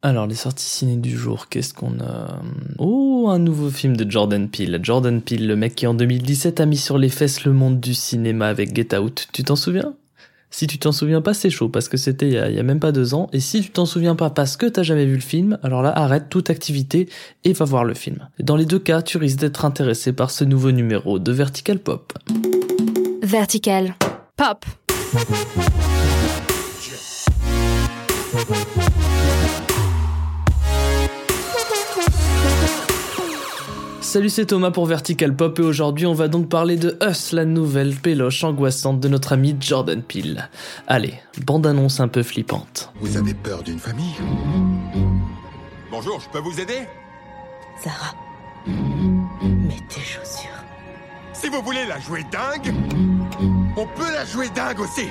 Alors, les sorties ciné du jour, qu'est-ce qu'on a? Oh, un nouveau film de Jordan Peele. Jordan Peele, le mec qui en 2017 a mis sur les fesses le monde du cinéma avec Get Out. Tu t'en souviens? Si tu t'en souviens pas, c'est chaud, parce que c'était il, y a même pas deux ans. Et si tu t'en souviens pas parce que t'as jamais vu le film, alors là, arrête toute activité et va voir le film. Dans les deux cas, tu risques d'être intéressé par ce nouveau numéro de Vertical Pop. Vertical Pop. Salut, c'est Thomas pour Vertical Pop et aujourd'hui on va donc parler de Us, la nouvelle péloche angoissante de notre ami Jordan Peele. Allez, bande-annonce un peu flippante. Vous avez peur d'une famille Bonjour, je peux vous aider? Sarah, mets tes chaussures. Si vous voulez la jouer dingue, on peut la jouer dingue aussi.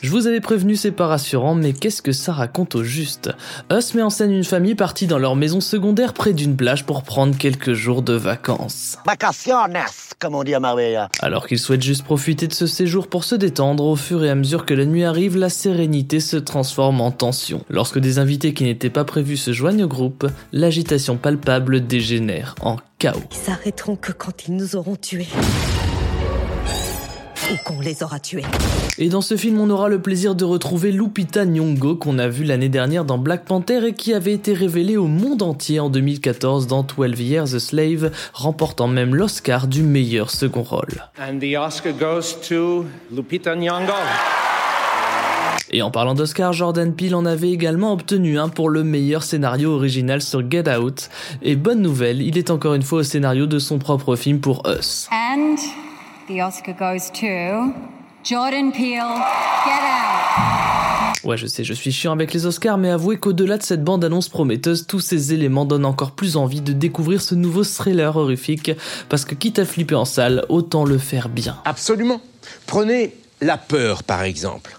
Je vous avais prévenu, c'est pas rassurant, mais qu'est-ce que ça raconte au juste? Us met en scène une famille partie dans leur maison secondaire près d'une plage pour prendre quelques jours de vacances. Vacaciones, comme on dit à Marbella. Alors qu'ils souhaitent juste profiter de ce séjour pour se détendre, au fur et à mesure que la nuit arrive, la sérénité se transforme en tension. Lorsque des invités qui n'étaient pas prévus se joignent au groupe, l'agitation palpable dégénère en chaos. Ils s'arrêteront que quand ils nous auront tués. Ou qu'on les aura tués. Et dans ce film, on aura le plaisir de retrouver Lupita Nyong'o qu'on a vu l'année dernière dans Black Panther et qui avait été révélée au monde entier en 2014 dans 12 Years a Slave, remportant même l'Oscar du meilleur second rôle. And the Oscar goes to Lupita Nyong'o. Et en parlant d'Oscar, Jordan Peele en avait également obtenu un pour le meilleur scénario original sur Get Out. Et bonne nouvelle, il est encore une fois au scénario de son propre film pour Us. And the Oscar goes to Jordan Peele. Get out. Ouais, je sais, je suis chiant avec les Oscars, mais avouez qu'au-delà de cette bande-annonce prometteuse, tous ces éléments donnent encore plus envie de découvrir ce nouveau thriller horrifique, parce que quitte à flipper en salle, autant le faire bien. Absolument. Prenez la peur, par exemple.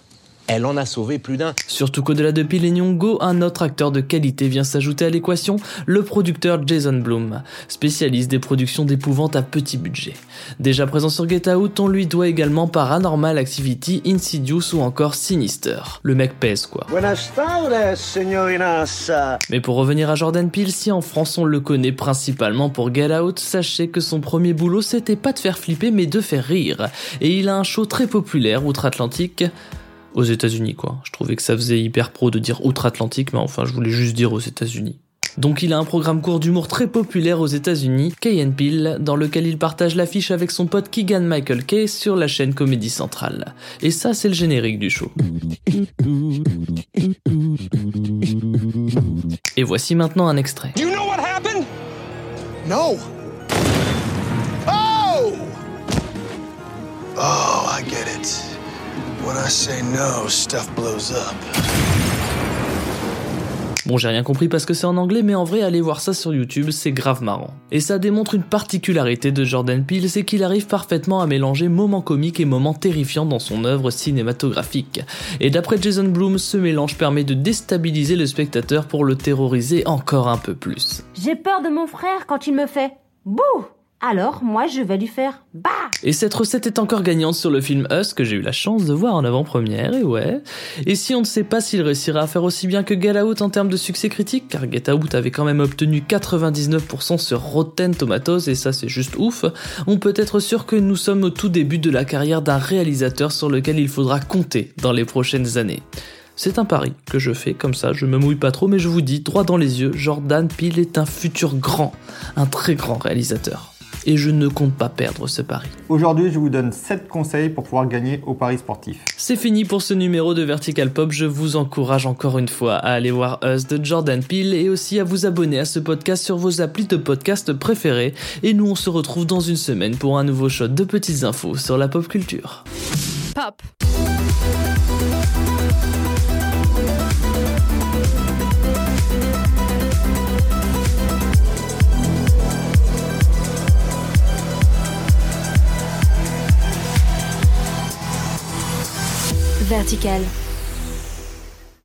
Elle en a sauvé plus d'un. Surtout qu'au-delà de Peele et Nyong'o, un autre acteur de qualité vient s'ajouter à l'équation, le producteur Jason Blum, spécialiste des productions d'épouvante à petit budget. Déjà présent sur Get Out, on lui doit également Paranormal Activity, Insidious ou encore Sinister. Le mec pèse quoi. Buenas tardes, señorinas. Mais pour revenir à Jordan Peele, si en France on le connaît principalement pour Get Out, sachez que son premier boulot c'était pas de faire flipper mais de faire rire. Et il a un show très populaire outre-Atlantique, aux États-Unis quoi. Je trouvais que ça faisait hyper pro de dire outre-Atlantique, mais enfin je voulais juste dire aux États-Unis. Donc il a un programme court d'humour très populaire aux États-Unis, Key Peele, dans lequel il partage l'affiche avec son pote Keegan Michael Kay sur la chaîne Comédie Centrale. Et ça c'est le générique du show. Et voici maintenant un extrait. No. When I say no, stuff blows up. Bon, j'ai rien compris parce que c'est en anglais, mais en vrai, allez voir ça sur YouTube, c'est grave marrant. Et ça démontre une particularité de Jordan Peele, c'est qu'il arrive parfaitement à mélanger moments comiques et moments terrifiants dans son œuvre cinématographique. Et d'après Jason Blum, ce mélange permet de déstabiliser le spectateur pour le terroriser encore un peu plus. J'ai peur de mon frère quand il me fait bouh alors, moi, je vais lui faire bah Et cette recette est encore gagnante sur le film Us que j'ai eu la chance de voir en avant-première, et ouais. Et si on ne sait pas s'il réussira à faire aussi bien que Get Out en termes de succès critique, car Get Out avait quand même obtenu 99% sur Rotten Tomatoes, et ça c'est juste ouf, on peut être sûr que nous sommes au tout début de la carrière d'un réalisateur sur lequel il faudra compter dans les prochaines années. C'est un pari que je fais comme ça, je me mouille pas trop, mais je vous dis droit dans les yeux, Jordan Peele est un futur grand, un très grand réalisateur et je ne compte pas perdre ce pari. Aujourd'hui, je vous donne 7 conseils pour pouvoir gagner au pari sportif. C'est fini pour ce numéro de Vertical Pop. Je vous encourage encore une fois à aller voir Us de Jordan Peele et aussi à vous abonner à ce podcast sur vos applis de podcast préférés. Et nous, on se retrouve dans une semaine pour un nouveau shot de petites infos sur la pop culture. Pop. Vertical.